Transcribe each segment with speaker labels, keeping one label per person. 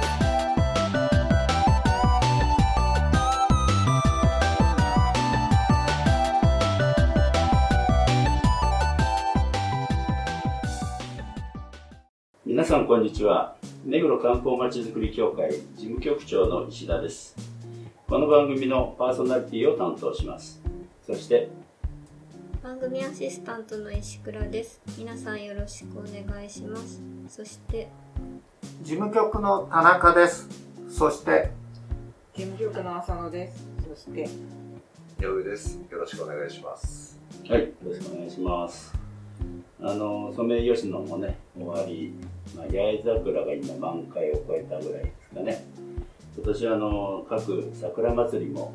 Speaker 1: す。
Speaker 2: さんこんにちは目黒観光まちづくり協会事務局長の石田ですこの番組のパーソナリティを担当しますそして
Speaker 1: 番組アシスタントの石倉です皆さんよろしくお願いしますそして
Speaker 3: 事務局の田中です。そして、
Speaker 4: 事務局の浅野です。そして、
Speaker 5: 井上です。よろしくお願いします。
Speaker 2: はいよろしくお願いしますあのソメイヨシノもね終わり、まあ、八重桜が今満開を超えたぐらいですかね。今年はあの各桜祭りも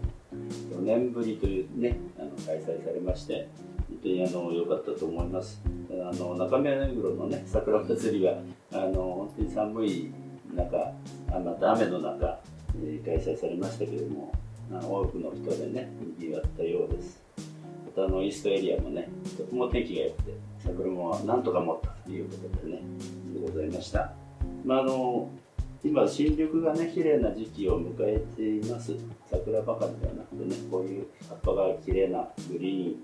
Speaker 2: 4年ぶりというねあの開催されまして本当にあの良かったと思います。あの中目黒のね桜祭りがあの本当に寒い中また雨の中、えー開催されましたけれどもあの多くの人でね賑わったようです。またあのイーストエリアもねとても天気が良くて桜もなんとか持ったということでねでございました。まああの今新緑がね綺麗な時期を迎えています桜ばかりではなくてねこういう葉っぱが綺麗なグリーンに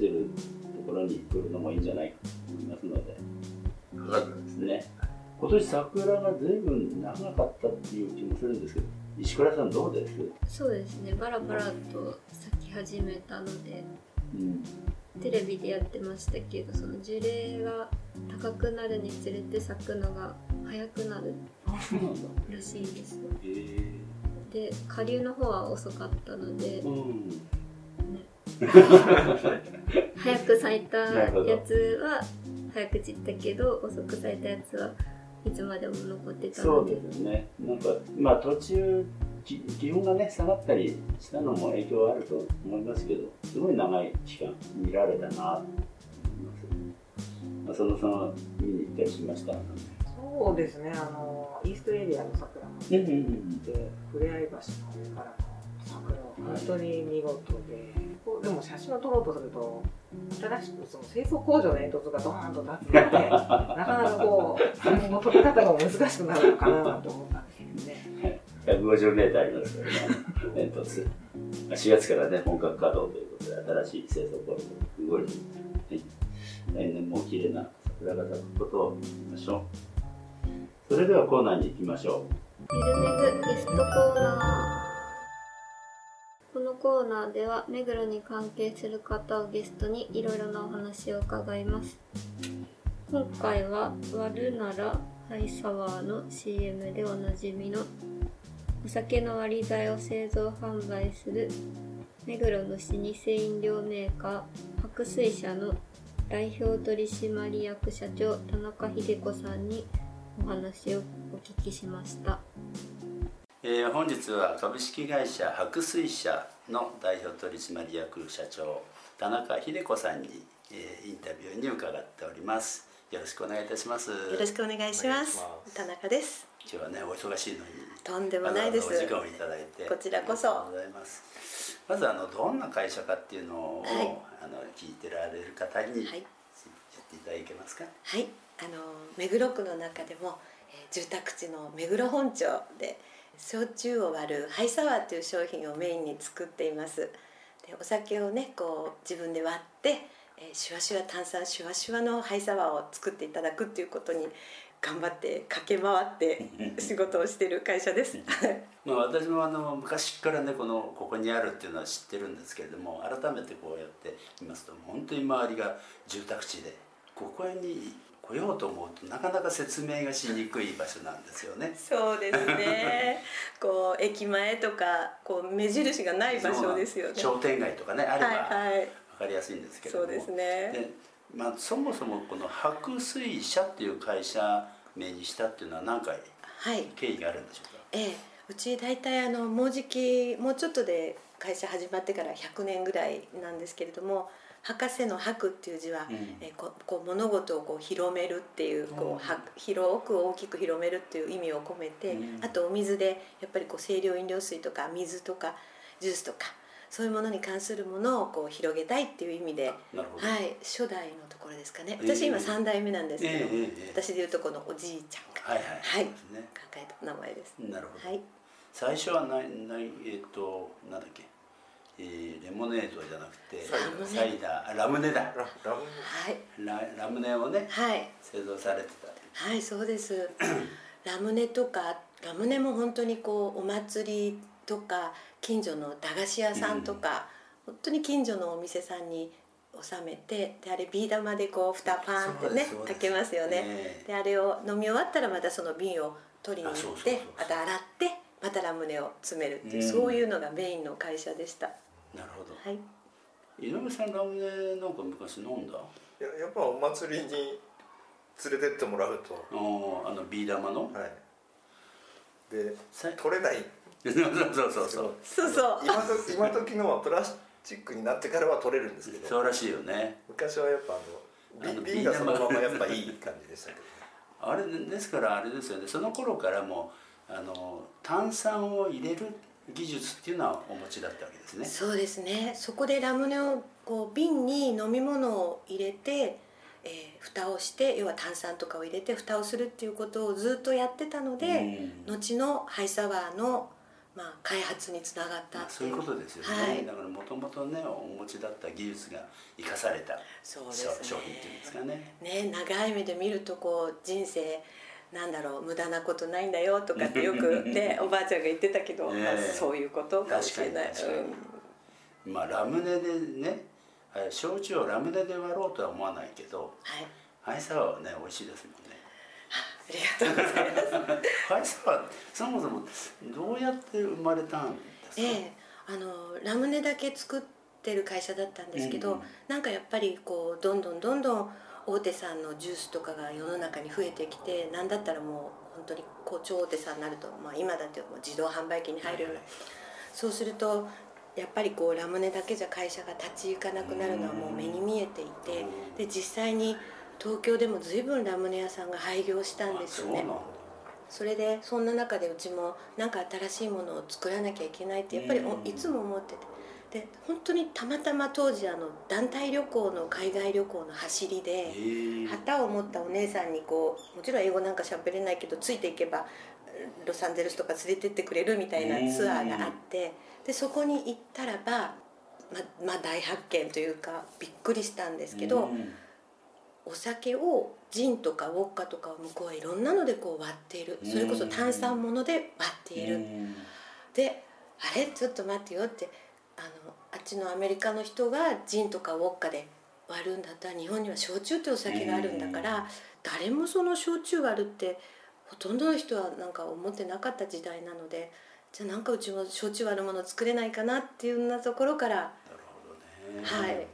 Speaker 2: 映るところに来るのもいいんじゃないかと思いますので。
Speaker 5: 科学
Speaker 2: ですね。今年桜が随分長かったっていう気もするんですけど石倉さんどうです、
Speaker 1: そうですね。バラバラと咲き始めたので
Speaker 2: うん、
Speaker 1: テレビでやってましたけどその樹齢が高くなるにつれて咲くのが早くなるらしいです
Speaker 2: へ
Speaker 1: で下流の方は遅かったので
Speaker 2: えうん。
Speaker 1: 早く咲いたやつは早く散ったけど遅く咲いたやつはいつまでも残ってた
Speaker 2: そう
Speaker 1: ので
Speaker 2: ですねなんかまあ途中き気温がね下がったりしたのも影響はあると思いますけどすごい長い期間見られたなと思います、まあ、そのその見に行ったりしました。
Speaker 4: そうですね、あの、イーストエリアの桜も
Speaker 2: うんうんうん
Speaker 4: で、ふれあい橋の上からの桜は本当に見事で、こうでも写真を撮ろうとすると、新しくその清掃工場の煙突がドーンと立つので、なかなかこう、撮り方が難しくなるのかなと思った。
Speaker 2: 150メーターありますからね煙突4月からね本格稼働ということで新しい清掃工場が動いてい、来年も綺麗な桜が咲くことを祈りましょうそれではコーナーに行きましょう。
Speaker 1: ゆるめぐゲストコーナーこのコーナーでは目黒に関係する方をゲストにいろいろなお話を伺います。今回は割るならハイサワーの CM でおなじみのお酒の割り剤を製造販売する。目黒の老舗飲料メーカー白水社の代表取締役社長田中秀子さんにお話をお聞きしました。
Speaker 2: えー本日は株式会社白水社の代表取締役社長田中秀子さんに、えーインタビューに伺っております。よろしくお願いいたします。
Speaker 6: よろしくお願いします。田中です。
Speaker 2: 今日はねお忙しいのに
Speaker 6: とんでもないです。
Speaker 2: お時間をいただいて
Speaker 6: こちらこそ。
Speaker 2: ございます。まずあのどんな会社かっていうのを、
Speaker 6: はい。
Speaker 2: あの聞いてられる方に
Speaker 6: はい。
Speaker 2: 言っていただけますか、
Speaker 6: はい、あの目黒区の中でも、えー住宅地の目黒本町で焼酎を割るハイサワーという商品をメインに作っています。でお酒をねこう自分で割って、えーシュワシュワ炭酸シュワシュワのハイサワーを作っていただくっていうことに頑張って駆け回って仕事をしている会社です。
Speaker 2: まあ、私もあの昔からねこのここにあるっていうのは知ってるんですけれども改めてこうやって見ますと本当に周りが住宅地でここに来ようと思うとなかなか説明がしにくい場所なんですよね。
Speaker 6: そうですね。こう駅前とかこう目印がない場所ですよね。
Speaker 2: 商店街とかねあれば
Speaker 6: はいはい。
Speaker 2: 分かりやすいんですけれども、
Speaker 6: そうですね。
Speaker 2: でまあ、そもそもこの白水社っていう会社名にしたっていうのは何か
Speaker 6: はい。
Speaker 2: 経緯があるんでしょうか？
Speaker 6: ええ、うち大体あのもうじきもうちょっとで会社始まってから100年ぐらいなんですけれども博士の「博」っていう字は、
Speaker 2: うん。
Speaker 6: えーここう物事をこう広めるっていうこうは広く大きく広めるっていう意味を込めて、
Speaker 2: うん。
Speaker 6: あとお水でやっぱりこう清涼飲料水とか水とかジュースとかそういうものに関するものをこう広げたいっていう意味で、はい、初代のところですかね。
Speaker 2: ええ。
Speaker 6: 私今3代目なんですけど、
Speaker 2: ええええええ。
Speaker 6: 私でいうとこのおじいちゃんが
Speaker 2: はいはい。
Speaker 6: はい
Speaker 2: ね。
Speaker 6: 考えた名前です。
Speaker 2: なるほど、
Speaker 6: はい。
Speaker 2: 最初はないないえっ、となんだっけ、えーレモネードじゃなくて
Speaker 5: サイダ
Speaker 6: ー
Speaker 2: サイダー。あラムネだ。
Speaker 5: ララム
Speaker 6: はい。
Speaker 2: ララムネをね
Speaker 6: はい。
Speaker 2: 製造されてた。
Speaker 6: はいそうです。ラムネとかラムネも本当にこうお祭りとか近所の駄菓子屋さんとか、本当に近所のお店さんに収めてであれビー玉でこう蓋パーンってね
Speaker 2: そうですそうです。
Speaker 6: 開けますよね、
Speaker 2: ええ。
Speaker 6: であれを飲み終わったらまたその瓶を取りに行ってまた洗ってまたラムネを詰めるっていう、
Speaker 2: うん。
Speaker 6: そういうのがメインの会社でした。
Speaker 2: なるほど、
Speaker 6: はい。
Speaker 2: 井上さんラムネなんか昔飲んだ？
Speaker 5: いややっぱお祭りに連れてってもらうと。
Speaker 2: あのビー玉の？
Speaker 5: はい。で
Speaker 2: さ
Speaker 5: 取れない
Speaker 2: そうそうそうそう
Speaker 6: そう。そう
Speaker 5: 今と今時のはプラスチックになってからは取れるんですけど。
Speaker 2: そうらしいよね。
Speaker 5: 昔はやっぱあ
Speaker 2: あの
Speaker 5: 瓶がそのままやっぱいい感じでしたけど。ね
Speaker 2: あれですからあれですよねその頃からもうあの炭酸を入れる技術っていうのはお持ちだったわけですね。
Speaker 6: そうですね。そこでラムネをこう瓶に飲み物を入れて、えー蓋をして要は炭酸とかを入れて蓋をするっていうことをずっとやってたので、
Speaker 2: うん。
Speaker 6: 後のハイサワーの、まあ、開発につながった
Speaker 2: そういうことですよね、
Speaker 6: はい。
Speaker 2: だからもともとねお持ちだった技術が生かされた
Speaker 6: そうですね。
Speaker 2: 商品っていうんですかね。
Speaker 6: ね長い目で見るとこう人生なんだろう無駄なことないんだよとかってよくね おばあちゃんが言ってたけど、
Speaker 2: ね
Speaker 6: まあそういうことかもしれない。
Speaker 2: 確かに確か
Speaker 6: うん。
Speaker 2: まあラムネでね焼酎をラムネで割ろうとは思わないけど
Speaker 6: はい。
Speaker 2: ハイサワーはね美味しいですもんね。
Speaker 6: ありがとうございます。
Speaker 2: ハイサワーそもそもどうやって生まれたんですか、
Speaker 6: ええあのラムネだけ作ってる会社だったんですけど、
Speaker 2: うんうん。
Speaker 6: なんかやっぱりこうどんどんどんどん大手さんのジュースとかが世の中に増えてきてなんだったらもう本当にこう超大手さんになると、まあ、今だってもう自動販売機に入るような、そうするとやっぱりこうラムネだけじゃ会社が立ち行かなくなるのはもう目に見えていてで実際に東京でも随分ラムネ屋さんが廃業したんですよね。
Speaker 2: あそ
Speaker 6: れでそんな中でうちもなんか新しいものを作らなきゃいけないってやっぱりいつも思ってて。で本当にたまたま当時あの団体旅行の海外旅行の走り
Speaker 2: へ
Speaker 6: で
Speaker 2: え。
Speaker 6: 旗を持ったお姉さんにこうもちろん英語なんか喋れないけどついていけばロサンゼルスとか連れてってくれるみたいなツアーがあってでそこに行ったらば、ままあ、大発見というかびっくりしたんですけど。
Speaker 2: うん
Speaker 6: お酒をジンとかウォッカとかを向こうはいろんなのでこう割っている。それこそ炭酸もので割っている、
Speaker 2: うん。
Speaker 6: であれ？ちょっと待ってよって。あのあっちのアメリカの人がジンとかウォッカで割るんだったら日本には焼酎ってお酒があるんだから、誰もその焼酎割るってほとんどの人はなんか思ってなかった時代なのでじゃあなんかうちも焼酎割るもの作れないかなっていうようなところから
Speaker 2: なるほどね。
Speaker 6: はい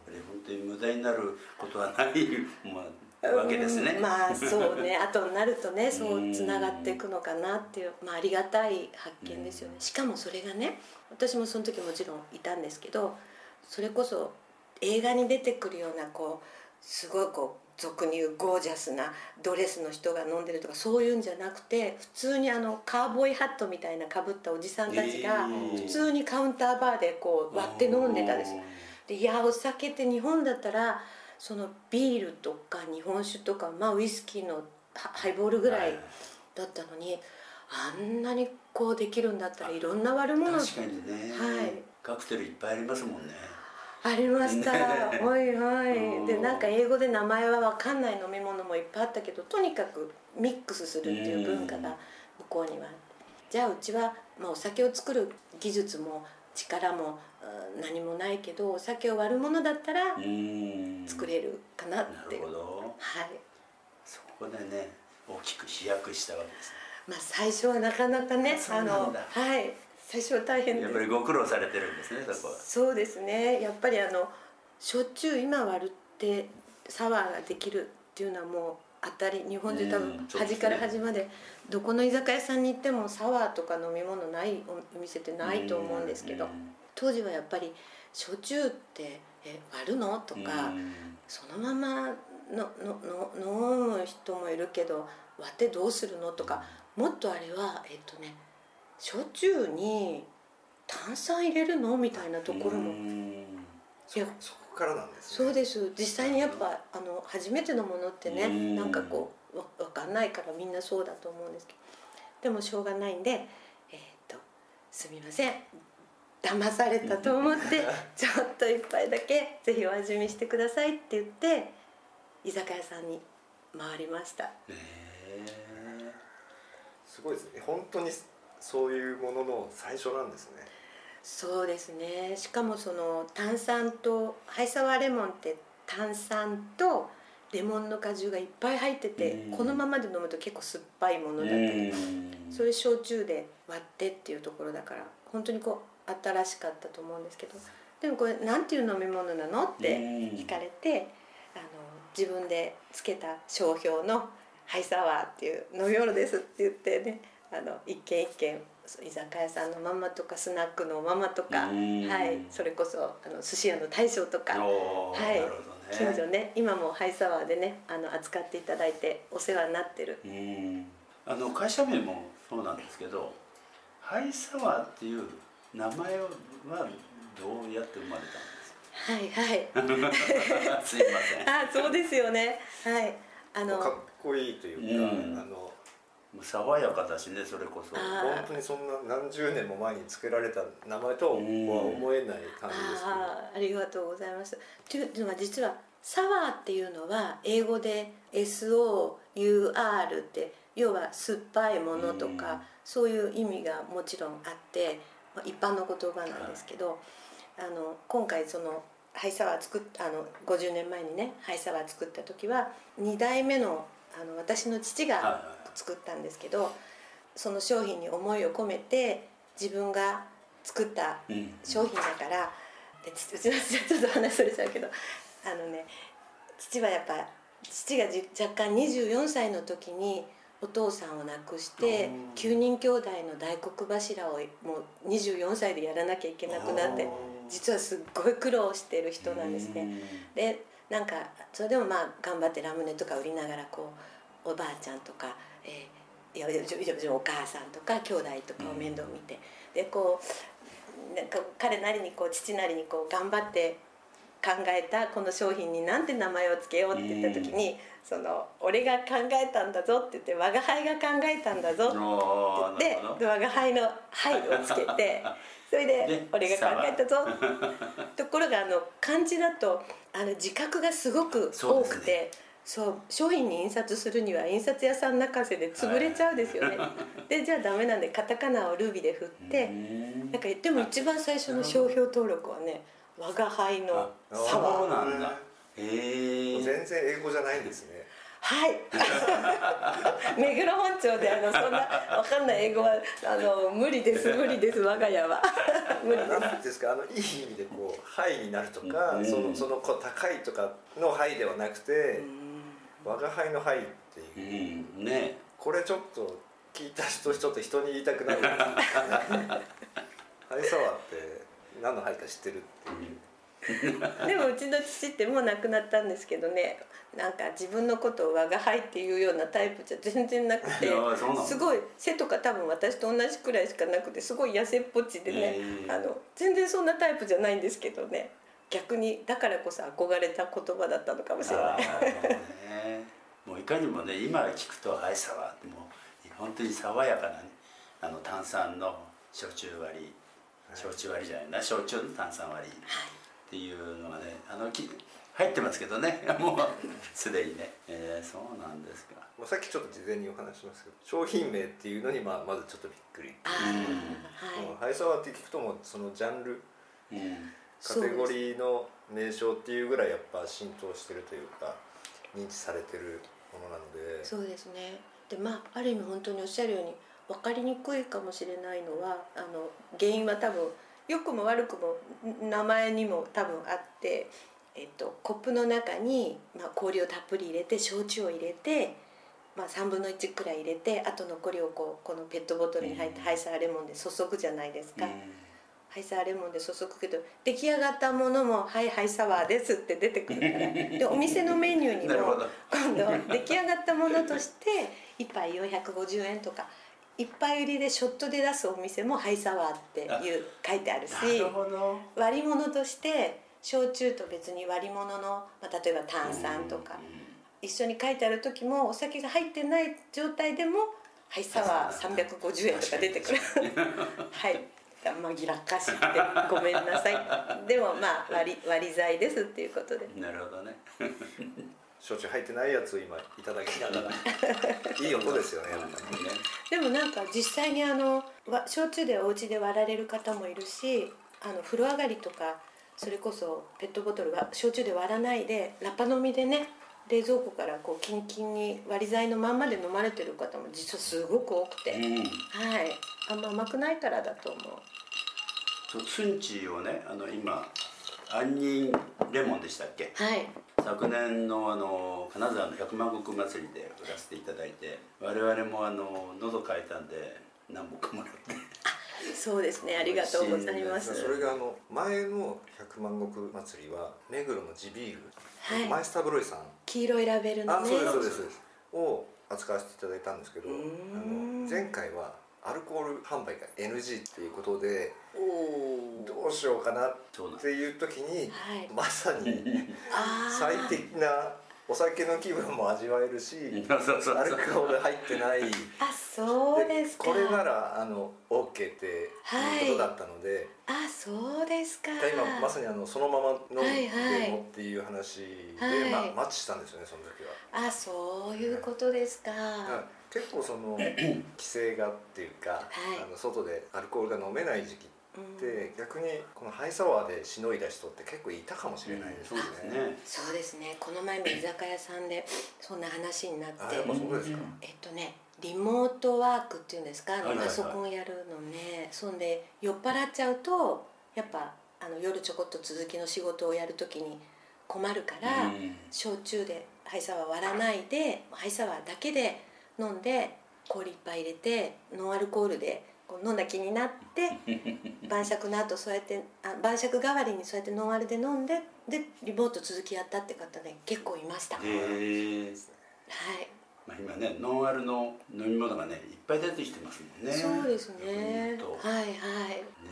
Speaker 2: やっぱり本当に無駄になることはない、まあ、わけですね。
Speaker 6: うんまあそうね。後になるとねそうつながっていくのかなっていう、まあ、ありがたい発見ですよね。しかもそれがね私もその時もちろんいたんですけどそれこそ映画に出てくるようなこうすごいこう俗に言うゴージャスなドレスの人が飲んでるとかそういうんじゃなくて普通にあのカーボーイハットみたいなかぶったおじさんたちが
Speaker 2: えー。
Speaker 6: 普通にカウンターバーでこう割って飲んでたんです。よ。でいやお酒って日本だったらそのビールとか日本酒とか、まあ、ウイスキーのハハイボールぐらいだったのに、あんなにこうできるんだったらいろんな悪者
Speaker 2: 確かにね、
Speaker 6: はい。
Speaker 2: カクテルいっぱいありますもんね。
Speaker 6: ありました、
Speaker 2: ね。
Speaker 6: はいはい。
Speaker 2: うん。
Speaker 6: でなんか英語で名前は分かんない飲み物もいっぱいあったけどとにかくミックスするっていう文化が向こうには。じゃあうちは、まあ、お酒を作る技術も力もうん何もないけどお酒を割るものだったら
Speaker 2: うん。
Speaker 6: 作れるかな
Speaker 2: な
Speaker 6: っていう、
Speaker 2: るほど。
Speaker 6: はい。
Speaker 2: そこでね、大きく飛躍したわけです
Speaker 6: まあ最初はなかなかねあのはい。最初は大変
Speaker 2: やっぱりご苦労されてるんですね、そこは。
Speaker 6: そうですね。やっぱりあの焼酎今割るってサワーができるっていうのはもう当たり日本中多
Speaker 2: う
Speaker 6: 分端から端までどこの居酒屋さんに行ってもサワーとか飲み物ないお店ってないと思うんですけど
Speaker 2: うん。
Speaker 6: 当時はやっぱり焼酎ってえ割るの？とか、そのままののの飲む人もいるけど割ってどうするの？とかもっとあれはえっとね焼酎に炭酸入れるの？みたいなところも。
Speaker 5: いやそこからなんです、
Speaker 6: ね、そうです。実際にやっぱあの初めてのものってねなんかこうわ分かんないからみんなそうだと思うんですけど。でもしょうがないんでえー、っとすみません。騙されたと思って ちょっと一杯だけぜひお味見してくださいって言って居酒屋さんに回りました。
Speaker 5: すごいですね。本当にそういうものの最初なんですね。
Speaker 6: そうですね。しかもその炭酸とハイサワーレモンって炭酸とレモンの果汁がいっぱい入ってて、このままで飲むと結構酸っぱいものだったり、そういう焼酎で割ってっていうところだから本当にこう新しかったと思うんですけどでもこれ何ていう飲み物なのって聞かれて、あの自分でつけた商標の「ハイサワー」っていう飲み物ですって言ってねあの一軒一軒居酒屋さんのママとかスナックのママとか、はい、それこそあの寿司屋の大将とか、はい、ね、近所ね今もハイサワーでねあの扱っていただいてお世話になってる。
Speaker 2: あの会社名もそうなんですけどハイサワーっていう名前はどうやって生まれたんですか？
Speaker 6: はいはい。
Speaker 2: すいません。
Speaker 6: あそうですよね。はい。
Speaker 5: あのかっこいいというか、うん、あの
Speaker 2: 爽やかだしねそれこそ。
Speaker 5: 本当にそんな何十年も前に付けられた名前とは思えない感じですけど、
Speaker 6: あありがとうございます。というのは実はサワーっていうのは英語で SOUR って要は酸っぱいものとかそういう意味がもちろんあって一般の言葉なんですけど、あの今回そのハイサワー作っあの50年前にねハイサワー作った時は2代目のあの私の父が作ったんですけど、その商品に思いを込めて自分が作った商品だから、でうちの父はちょっと話それちゃうけどあのね父はやっぱ父が若干24歳の時にお父さんを亡くして9人兄弟の大黒柱をもう24歳でやらなきゃいけなくなって実はすっごい苦労してる人なんですね。でなんかそれでもまあ頑張ってラムネとか売りながらこうおばあちゃんとか、えー、いやお母さんとか兄弟とかを面倒見て、でこうなんか彼なりにこう父なりにこう頑張って考えたこの商品に何て名前を付けようって言った時に。その俺が考えたんだぞって言って我が輩が考えたんだぞって言って我が輩の「はい」をつけて それで俺が考えたぞところがあの漢字だとあの自覚がすごく多くて。そう商品に印刷するには印刷屋さん泣かせで潰れちゃうんですよね。でじゃあダメなんでカタカナをルビで振ってなんかでも一番最初の商標登録はね「我が輩のサワー」
Speaker 5: へえ全然英語じゃないんですね。
Speaker 6: はい。目黒本町であのそんなわかんない英語はあの無理です無理です我が家は。無理です。
Speaker 5: なんですかあのいい意味でこう「はい」になるとか、そのそのこう高いとかの「はい」ではなくて「我が輩のはい」っていう、
Speaker 2: ね。
Speaker 5: これちょっと聞いた人ちょっと人に言いたくなる。ハイサワーって何の「はい」か知ってるっていう。
Speaker 6: でもうちの父ってもう亡くなったんですけどね。なんか自分のことを「我が輩」っていうようなタイプじゃ全然なくて。すごい背とか多分私と同じくらいしかなくてすごい痩せっぽちでね、あの全然そんなタイプじゃないんですけどね逆にだからこそ憧れた言葉だったのかもしれない。
Speaker 2: ね、もういかにもね今聞くと「はいサワー」ってもう本当に爽やかなねあの炭酸の焼酎割り焼酎割りじゃないな焼酎の炭酸割り。はいっていうのがねあのき入ってますけどね。もうすでにね、えー、そうなんですか、
Speaker 5: まあ、さっきちょっと事前にお話しますけど商品名っていうのにまあまずちょっとびっくり、うん、ハイサワーって聞くともそのジャンル、うん、カテゴリーの名称っていうぐらいやっぱ浸透してるというか認知されてるものなので。
Speaker 6: そうですね。でまあある意味本当におっしゃるように分かりにくいかもしれないのはあの原因は多分良くも悪くも名前にも多分あって、えっと、コップの中に、まあ、氷をたっぷり入れて焼酎を入れて、まあ、3分の1くらい入れてあと残りをこうこのペットボトルに入ってハイサーレモンで注ぐじゃないですか。ハイサワーレモンで注ぐけど出来上がったものも「はいハイサワーです」って出てくるから。で お店のメニューにも今度 出来上がったものとして1杯450円とか1杯売りでショットで出すお店もハイサワーっていう書いてあるし割り物として焼酎と別に割り物の、まあ、例えば炭酸とか一緒に書いてある時もお酒が入ってない状態でもハイサワー350円とか出てくる。はい紛らっかしくてごめんなさい。でもまあ割割り剤ですっていうことで。
Speaker 2: なるほどね。
Speaker 5: 焼酎入ってないやつを今いただきながら。いい音ですよね。ね。
Speaker 6: でもなんか実際にあのわ焼酎でお家で割られる方もいるしあの風呂上がりとかそれこそペットボトルは焼酎で割らないでラッパ飲みでね冷蔵庫からこうキンキンに割り剤のまんまで飲まれてる方も実はすごく多くて、
Speaker 2: うん。
Speaker 6: はいあんま甘くないからだと思う。
Speaker 2: そうスンチをねあの今杏仁レモンでしたっけ？
Speaker 6: はい。
Speaker 2: 昨年のあの金沢の百万石祭りで売らせていただいて我々もあの喉かいたんで何本もらって。
Speaker 6: そうですね ありがとうございます。
Speaker 5: それがあの前の百万石祭りは目黒の地ビール、
Speaker 6: はい。
Speaker 5: マイスターブロイさん。
Speaker 6: 黄色いラベルのね。
Speaker 5: あそうですそうですそうです。を扱わせていただいたんですけどあの前回はアルコール販売が NG っていうことで
Speaker 6: お
Speaker 5: どうしようかなっていう時に、
Speaker 6: はい。
Speaker 5: まさに最適なお酒の気分も味わえるしアルコール入ってない。
Speaker 6: あそうですか。
Speaker 5: これならあの OK っていうことだったので、
Speaker 6: あそうですか。
Speaker 5: 今まさにあのそのまま飲ん
Speaker 6: はいはい
Speaker 5: でもっていう話で、
Speaker 6: はい
Speaker 5: まあ、マッチしたんですよねその時は。
Speaker 6: あそういうことですか、
Speaker 5: だから結構その 規制がっていうか、
Speaker 6: はい。
Speaker 5: あの外でアルコールが飲めない時期って、逆にこのハイサワーでしのいだ人って結構いたかもしれないです
Speaker 2: そう
Speaker 5: ね。
Speaker 2: ですね。
Speaker 6: そうですね。この前も居酒屋さんでそんな話になって
Speaker 5: あやっぱそうですか。
Speaker 6: えっとねリモートワークっていうんですか？パソコンやるのね。そんで酔っ払っちゃうとやっぱあの夜ちょこっと続きの仕事をやるときに困るから、
Speaker 2: うん。
Speaker 6: 焼酎でハイサワー割らないでハイサワーだけで飲んで氷いっぱい入れてノンアルコールでこう飲んだ気になって 晩酌の後そうやってあ晩酌代わりにそうやってノンアルで飲んででリモート続きやったって方ね結構いました、はい。
Speaker 2: へえまあ、今ねノンアルの飲み物がねいっぱい出てきてますもんね。
Speaker 6: そうですね。はいはい。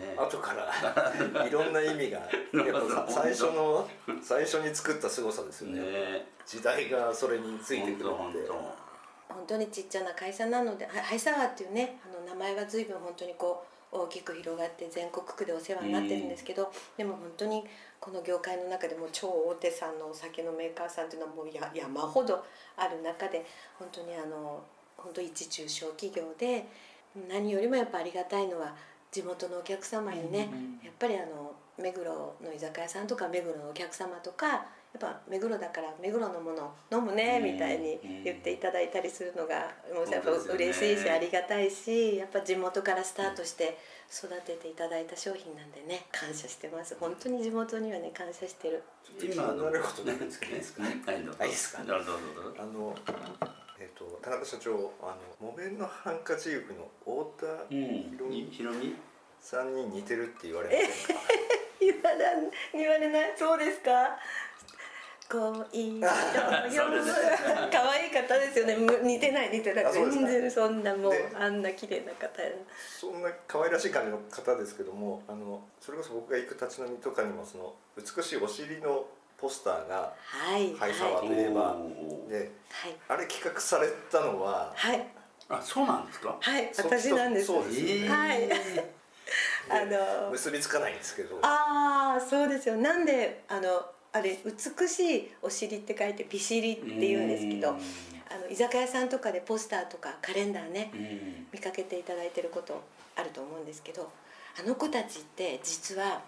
Speaker 2: ね。
Speaker 5: 後から いろんな意味が やっぱさ最初の最初に作った凄さですよね。
Speaker 2: ね。
Speaker 5: 時代がそれについてくる
Speaker 2: 本
Speaker 5: って
Speaker 2: 当
Speaker 6: 本当にちっちゃな会社なのではハイサワーっていうねあの名前は随分本当にこう大きく広がって全国区でお世話になってるんですけど、でも本当にこの業界の中でも超大手さんのお酒のメーカーさんっていうのはもうや山ほどある中で本当にあの本当一中小企業で何よりもやっぱありがたいのは地元のお客様にね、やっぱりあの目黒の居酒屋さんとか目黒のお客様とかやっぱ目黒だから目黒のもの飲むねみたいに言っていただいたりするのがもうやっぱ嬉しいしありがたいしやっぱ地元からスタートして育てていただいた商品なんでね感謝してます。本当に地元にはね感謝してる。
Speaker 2: 今あの
Speaker 5: 気になることないんですけどいいですか？
Speaker 2: はいどうぞ
Speaker 5: あいいですか？
Speaker 2: どうぞどうぞ。どうぞ
Speaker 5: あのえっ、と田中社長あの木綿のハンカチーフの太田
Speaker 2: ひろみ
Speaker 5: さんに似てるって言われませんか？
Speaker 6: 言わらん言われない？そうですか？恋人よ。可愛い方ですよね。む似てない似てない。全然そんなもう
Speaker 5: で
Speaker 6: あんな綺麗な方
Speaker 5: そんな可愛らしい感じの方ですけどもあのそれこそ僕が行く立ち飲みとかにもその美しいお尻のポスターが
Speaker 6: はい
Speaker 5: ハイサワ
Speaker 6: はい
Speaker 5: ーといえば、で
Speaker 6: はい。
Speaker 5: あれ企画されたのは
Speaker 6: はい。
Speaker 2: あそうなんですか？
Speaker 6: はい
Speaker 5: そ
Speaker 6: 私なんです。
Speaker 5: そうですよね、
Speaker 2: えー
Speaker 6: はい。あの
Speaker 5: 結びつかないんですけど。
Speaker 6: ああそうですよ。なんであのあれ美しいお尻って書いて美尻って言うんですけど
Speaker 2: うん。
Speaker 6: あの居酒屋さんとかでポスターとかカレンダーね
Speaker 2: うん。
Speaker 6: 見かけていただいてることあると思うんですけどあの子たちって実は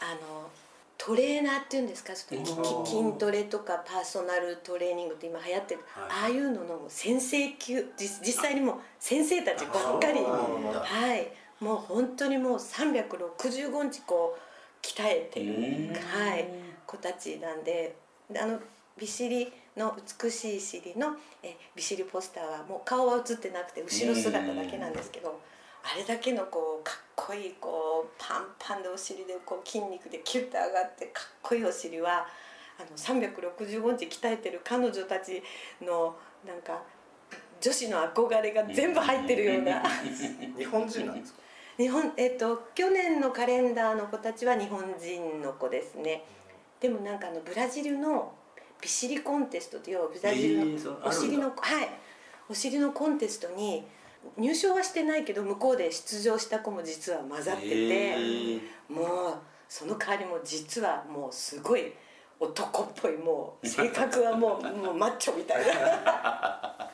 Speaker 6: あのトレーナーっていうんですかそのき
Speaker 2: おー。
Speaker 6: き筋トレとかパーソナルトレーニングって今流行ってる、
Speaker 2: はい。
Speaker 6: ああいうのの先生級実実際にもう先生たちばっかり。はい。もう本当にもう365日こう鍛えてる、
Speaker 2: うん。
Speaker 6: はい、子たちなんでであの美尻の美しい尻のえ美尻ポスターはもう顔は写ってなくて後ろ姿だけなんですけどあれだけのこうかっこいいこうパンパンでお尻でこう筋肉でキュッと上がってかっこいいお尻はあの365日鍛えてる彼女たちのなんか女子の憧れが全部入ってるような。
Speaker 5: 日本人なんですか？
Speaker 6: 日本えっと去年のカレンダーの子たちは日本人の子ですねでもなんかあのブラジルのビシリコンテストっていうブラジルのお尻の、はい。お尻のコンテストに入賞はしてないけど向こうで出場した子も実は混ざってて、
Speaker 2: えー。
Speaker 6: もうその代わりも実はもうすごい男っぽいもう性格はもう もうマッチョみたいな。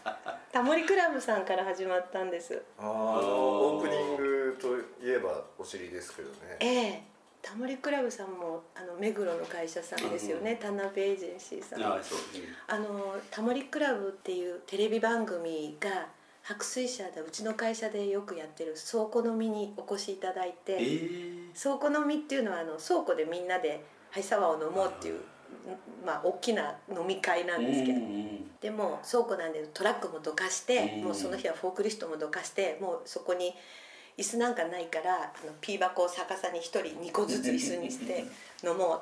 Speaker 6: タモリクラブさんから始まったんです。
Speaker 5: あオープニングといえばお尻ですけどね。
Speaker 6: ええタモリクラブさんもあの目黒の会社さんですよね、田辺エージェンシーさん。
Speaker 2: あそう、
Speaker 6: あのタモリクラブっていうテレビ番組が白水社でうちの会社でよくやってる倉庫飲みにお越しいただいて、
Speaker 2: えー、
Speaker 6: 倉庫飲みっていうのはあの倉庫でみんなでハイサワーを飲もうっていうまあ大きな飲み会なんですけど、
Speaker 2: うんうん。
Speaker 6: でも倉庫なんでトラックもどかして、
Speaker 2: うん。
Speaker 6: もうその日はフォークリフトもどかしてもうそこに椅子なんかないからあのピー箱を逆さに1人2個ずつ椅子にして 飲もう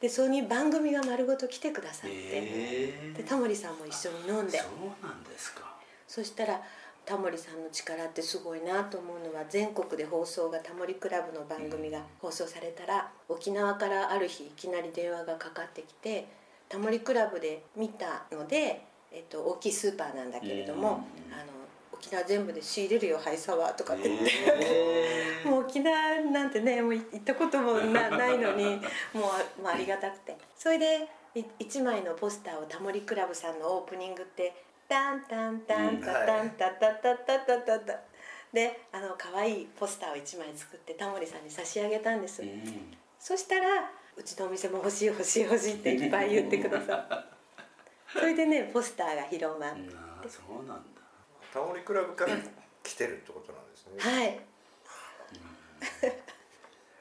Speaker 6: でそれに番組が丸ごと来てくださって、
Speaker 2: えー、
Speaker 6: でタモリさんも一緒に飲んで。
Speaker 2: そうなんですか。
Speaker 6: そしたらタモリさんの力ってすごいなと思うのは全国で放送がタモリクラブの番組が放送されたら沖縄からある日いきなり電話がかかってきてタモリクラブで見たので、えっと、大きいスーパーなんだけれども、
Speaker 2: うん。
Speaker 6: あの沖縄全部で仕入れるよハイサワーとかって言って。
Speaker 2: えー
Speaker 6: もう沖縄なんてねもう行ったこともなないのに もうあ,、まあ、ありがたくてそれでい一枚のポスターをタモリクラブさんのオープニングって「タンタンタンタタンタタタタタタタ」であの可愛いポスターを一枚作ってタモリさんに差し上げたんです、
Speaker 2: うん
Speaker 6: そしたら「うちのお店も欲しい欲しい欲しい」っていっぱい言ってくださってそれでねポスターが広まって、
Speaker 2: そうなんだ
Speaker 5: タモリクラブから来てるってことなんですね。
Speaker 6: はい。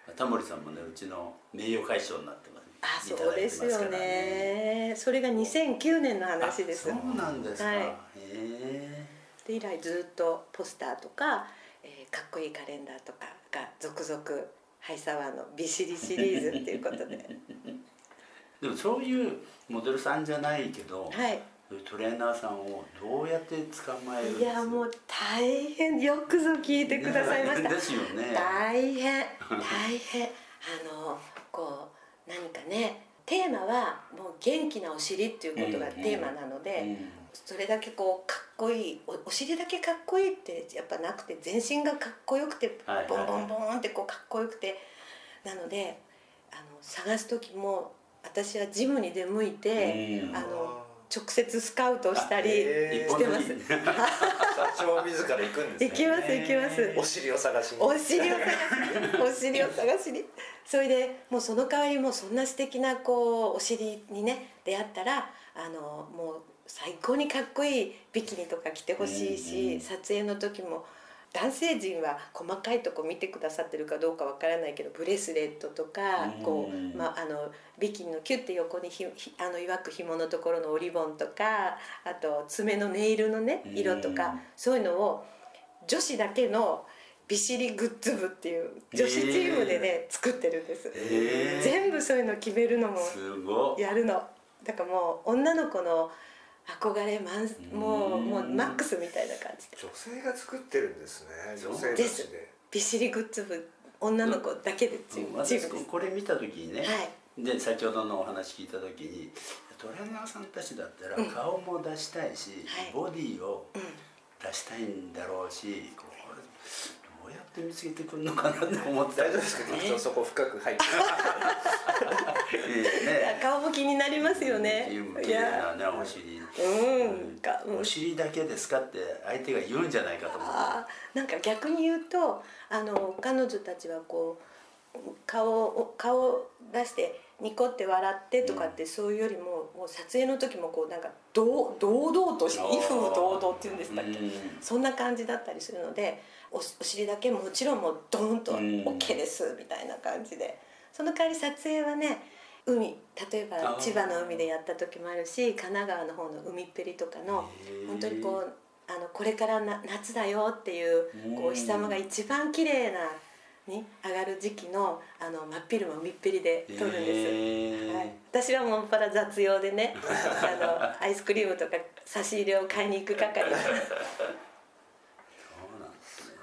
Speaker 2: タモリさんもねうちの名誉会長になってます。
Speaker 6: あそうで
Speaker 2: す
Speaker 6: よね。それが2009年の話です。
Speaker 2: あそうなんですか、
Speaker 6: はい。
Speaker 2: へえ
Speaker 6: で以来ずっとポスターとか、えーかっこいいカレンダーとかが続々ハイサワーのビシリシリーズっていうことで。
Speaker 2: でもそういうモデルさんじゃないけど、
Speaker 6: はい
Speaker 2: トレーナーさんをどうやって捕まえるんです
Speaker 6: いやもう大変。よくぞ聞いてくださいました。
Speaker 2: ですよね。
Speaker 6: 大変。大変。あのこう何かねテーマはもう元気なお尻っていうことがテーマなので、
Speaker 2: うん。
Speaker 6: それだけこうかっこいいおお尻だけかっこいいってやっぱなくて全身がかっこよくて
Speaker 2: はいはい。
Speaker 6: ボンボンボンってこうかっこよくてなのであの探す時も私はジムに出向いて、
Speaker 2: うん。
Speaker 6: あの直接スカウトしたり
Speaker 5: えー。
Speaker 6: してます。
Speaker 2: 一本
Speaker 5: 社長自ら行くんですね。
Speaker 6: 行きます行きます。
Speaker 5: お尻を探しに。
Speaker 6: お尻を探しにお尻を探しに。それでもうその代わりもうそんな素敵なこうお尻にね出会ったらあのもう最高にかっこいいビキニとか着てほしいし、
Speaker 2: うんうん。
Speaker 6: 撮影の時も男性陣は細かいとこ見てくださってるかどうかわからないけどブレスレットとか、
Speaker 2: うん。
Speaker 6: こう、まあ、あのビキニのキュッて横にひひあのいわく紐のところのおリボンとかあと爪のネイルのね色とか、
Speaker 2: うん
Speaker 6: そういうのを女子だけのビシリグッズ部っていう女子チームでね、作ってるんです、
Speaker 2: えー。
Speaker 6: 全部そういうの決めるのもやるの。だからもう女の子の憧れマンもうもうマックスみたいな感じで。
Speaker 5: 女性が作ってるんですね女性たちで。
Speaker 6: ビシリグッズ部女の子だけでチームチー
Speaker 2: 私これ見た時にね、
Speaker 6: はい。
Speaker 2: で先ほどのお話聞いた時にトレーナーさんたちだったら顔も出したいし、
Speaker 6: はい。
Speaker 2: ボディを
Speaker 6: うん。
Speaker 2: 出したいんだろうしこうやって見つけてくるのかなって思ってた。
Speaker 5: 大丈夫ですか？局長そこ深く入って。
Speaker 2: いいね。
Speaker 6: 顔も気になりますよね。
Speaker 2: 綺麗なねお尻
Speaker 6: うん。かうん。
Speaker 2: お尻だけですかって相手が言うんじゃないかと思って。
Speaker 6: あー。なんか逆に言うとあの彼女たちはこう顔を顔を出してニコって笑ってとかって、そういうよりももう撮影の時もこうなんか堂堂々として威風堂々っていうんですかっけ、
Speaker 2: うん。
Speaker 6: そんな感じだったりするのでおお尻だけもちろんもうドーンと
Speaker 2: うん。
Speaker 6: OK ですみたいな感じで。その代わり撮影はね海。例えば千葉の海でやった時もあるし神奈川の方の海っぺりとかの本当にこうああのこれからな夏だよっていうこうお日様が一番綺麗なに上がる時期のあの真っ昼間みっぺりで撮るんです、
Speaker 2: えー
Speaker 6: はい、私はもっぱら雑用でね あのアイスクリームとか差し入れを買いに行く係。
Speaker 2: そうなんですね。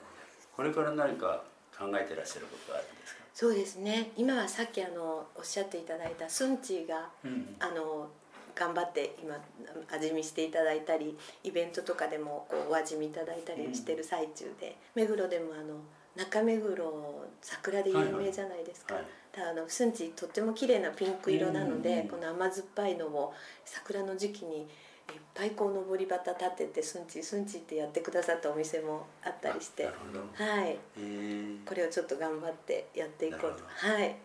Speaker 2: これから何か考えてらっしゃることがあるんですか？
Speaker 6: そうですね。今はさっきあのおっしゃっていただいたスンチーが
Speaker 2: うん。
Speaker 6: あの頑張って今味見していただいたりイベントとかでもこうお味見いただいたりしてる最中で、目黒でもあの中目黒桜で有名じゃないですか、
Speaker 2: はい
Speaker 6: ただあのスンチとっても綺麗なピンク色なので、
Speaker 2: うん。
Speaker 6: この甘酸っぱいのを桜の時期にいっぱいこう登り旗立ててスンチスンチってやってくださったお店もあったりして。はい。
Speaker 2: え。ー
Speaker 6: これをちょっと頑張ってやっていこうと。はい。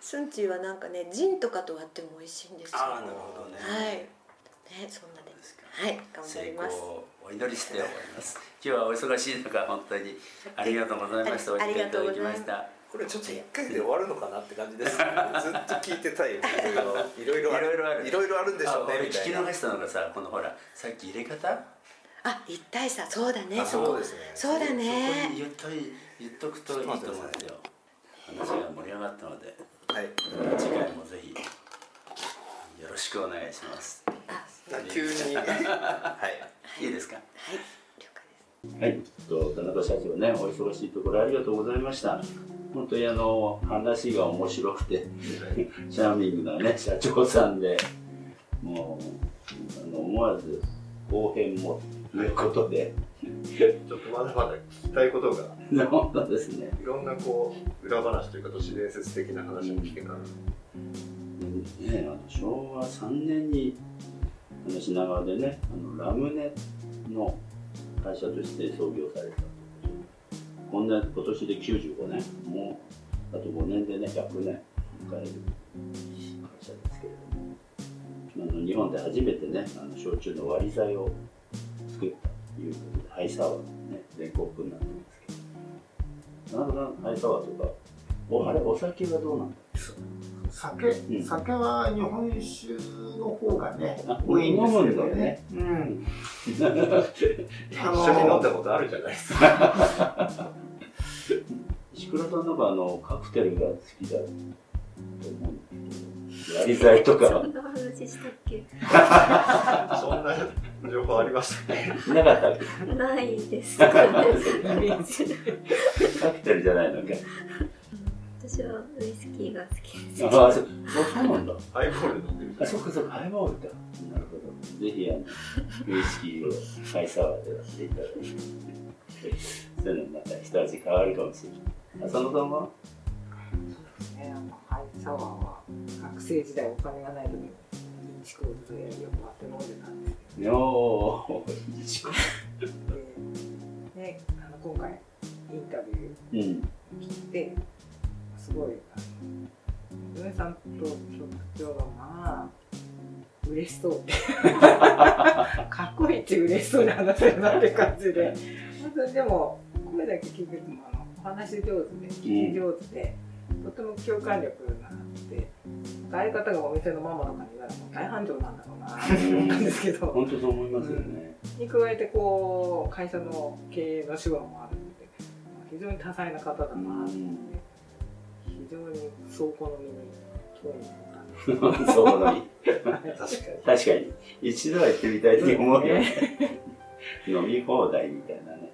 Speaker 6: スンチはなんかねジンとかと割っても美味しいんですよ。
Speaker 2: ああなるほどね。
Speaker 6: はい。ねそんなで。
Speaker 2: ですか。
Speaker 6: はい頑張ります。
Speaker 2: お祈りして終わります今日はお忙しい中本当にありがとうございました。お
Speaker 6: あり
Speaker 2: 時間いただき
Speaker 6: がとうございま
Speaker 2: した
Speaker 5: これちょっと一回で終わるのかなって感じです。ずっと聞いてたいよね。いろいろ
Speaker 2: いろいろある。
Speaker 5: いろいろあるんでしょうねみたいな。
Speaker 2: 聞き逃したのがさこのほらさっき入れ方？
Speaker 6: あ一体差そうだね
Speaker 5: あ
Speaker 6: そ
Speaker 5: うですね。
Speaker 6: そうだ
Speaker 2: そこに
Speaker 6: ね
Speaker 2: 言っとい言っとくといいと思うんですよ。話が盛り上がったので
Speaker 5: はい。
Speaker 2: 次回もぜひよろしくお願いします。
Speaker 6: あ
Speaker 5: 急に。はい。
Speaker 2: いいですか？
Speaker 6: はい
Speaker 2: はい、と田中社長ね、お忙しいところありがとうございました。本当にあの話が面白くて、チャーミングなね社長さんで、もうあの思わず後編もということで、
Speaker 5: ちょっとまだまだ聞きたいことが。
Speaker 2: 本当ですね。
Speaker 5: いろんなこう裏話というか都市伝説的な話も聞けたら、
Speaker 2: ね、あの昭和3年にあの品川でね、あのラムネの会社として創業された。ことで、今年で95年、もうあと5年でね、100年。迎える会社ですけれども、あの日本で初めてね、あの焼酎の割り剤を作ったということで、ハイサワーのね、全国区になってますけど、なかなかハイサワーとか、おあれ、お酒はどうなんだろう
Speaker 3: 酒、
Speaker 2: ん。
Speaker 3: 酒は日本酒の方がね
Speaker 2: あ
Speaker 3: 多いんですけど
Speaker 2: ね。
Speaker 3: ね。うん。の
Speaker 5: 緒に飲んだことあるじゃないですか。
Speaker 2: 石倉さんなんかあのカクテルが好きだと思うんですけど、やり剤とか
Speaker 1: そんな話したっけ？
Speaker 5: そんな情報ありましたね
Speaker 2: なかったっけ？
Speaker 1: ないです。
Speaker 2: カクテルじゃないのか。
Speaker 1: 私はウイスキーが好きです
Speaker 2: ああ、そうそうなんだ。
Speaker 5: ハイボール飲んでる
Speaker 2: あ、そっかそっか、ハイボールか。なるほど。ぜひあのウイスキーをハイサワーで出していただいて、そういうのまた一味変わるかもしれない。浅野さんは
Speaker 4: そうですねあのハイサワーは学生時代お金がない時にインチコーズでよく割って飲んでたんですけどで、ね、あの今回インタビュー
Speaker 2: うん。
Speaker 4: 聞いてすごい。あの井上さんと局長がまあ嬉しそう。っ てかっこいいって嬉しそうに話せるなって感じで。本当にでも声だけ聞くともあのお話上手で聞き上手で、とても共感力があって相方がお店のママとかに言われたら大繁盛なんだろうなって思ったんですけど。
Speaker 2: 本当そう思いますよね。
Speaker 4: に加えてこう会社の経営の手腕もあるので非常に多彩な方だなと思って非常に倉庫の身に興味を持った。んです
Speaker 2: そうなのに。
Speaker 5: 確かに。
Speaker 2: 確かに一度は行ってみたいって思うよね。飲み放題みたいなね。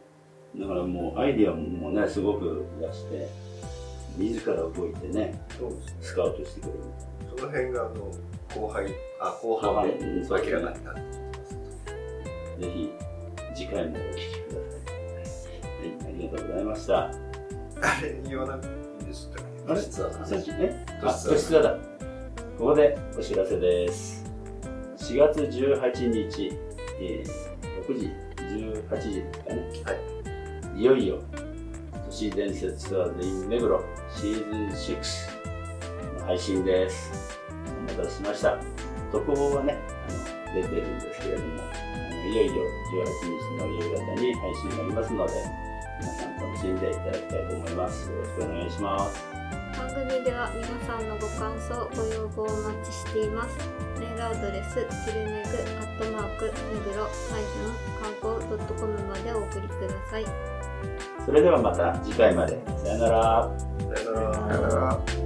Speaker 2: だからもうアイディアもねすごく出して自ら動いてね
Speaker 5: そうですね。
Speaker 2: スカウトしてくれる。
Speaker 5: その辺があの後輩あ後
Speaker 2: 後
Speaker 5: 半
Speaker 2: 半うんそう
Speaker 5: で明らかになって
Speaker 2: ぜひ次回もお聞きください、はい、ありがとうございました。
Speaker 5: あれ言わなく
Speaker 2: あれ？
Speaker 5: 実は
Speaker 2: さっきねあ
Speaker 5: 都市ツアー
Speaker 2: 都市ツアーだここでお知らせです4月18日、えー、6時18時ですかね
Speaker 5: はい
Speaker 2: いよいよ都市伝説ツアーで in 目黒シーズン6の配信です。お待たせしました。特報はね、あの出てるんですけれども、あのいよいよ18日の夕方に配信になりますので、皆さん楽しんでいただきたいと思います。よろしくお願いします。
Speaker 1: 番組では皆さんのご感想ご要望をお待ちしています。メールアドレスキルネグアットマークネグロ観光 .com までお送りください。
Speaker 2: それではまた次回まで。さよなら。
Speaker 5: さよな
Speaker 3: ら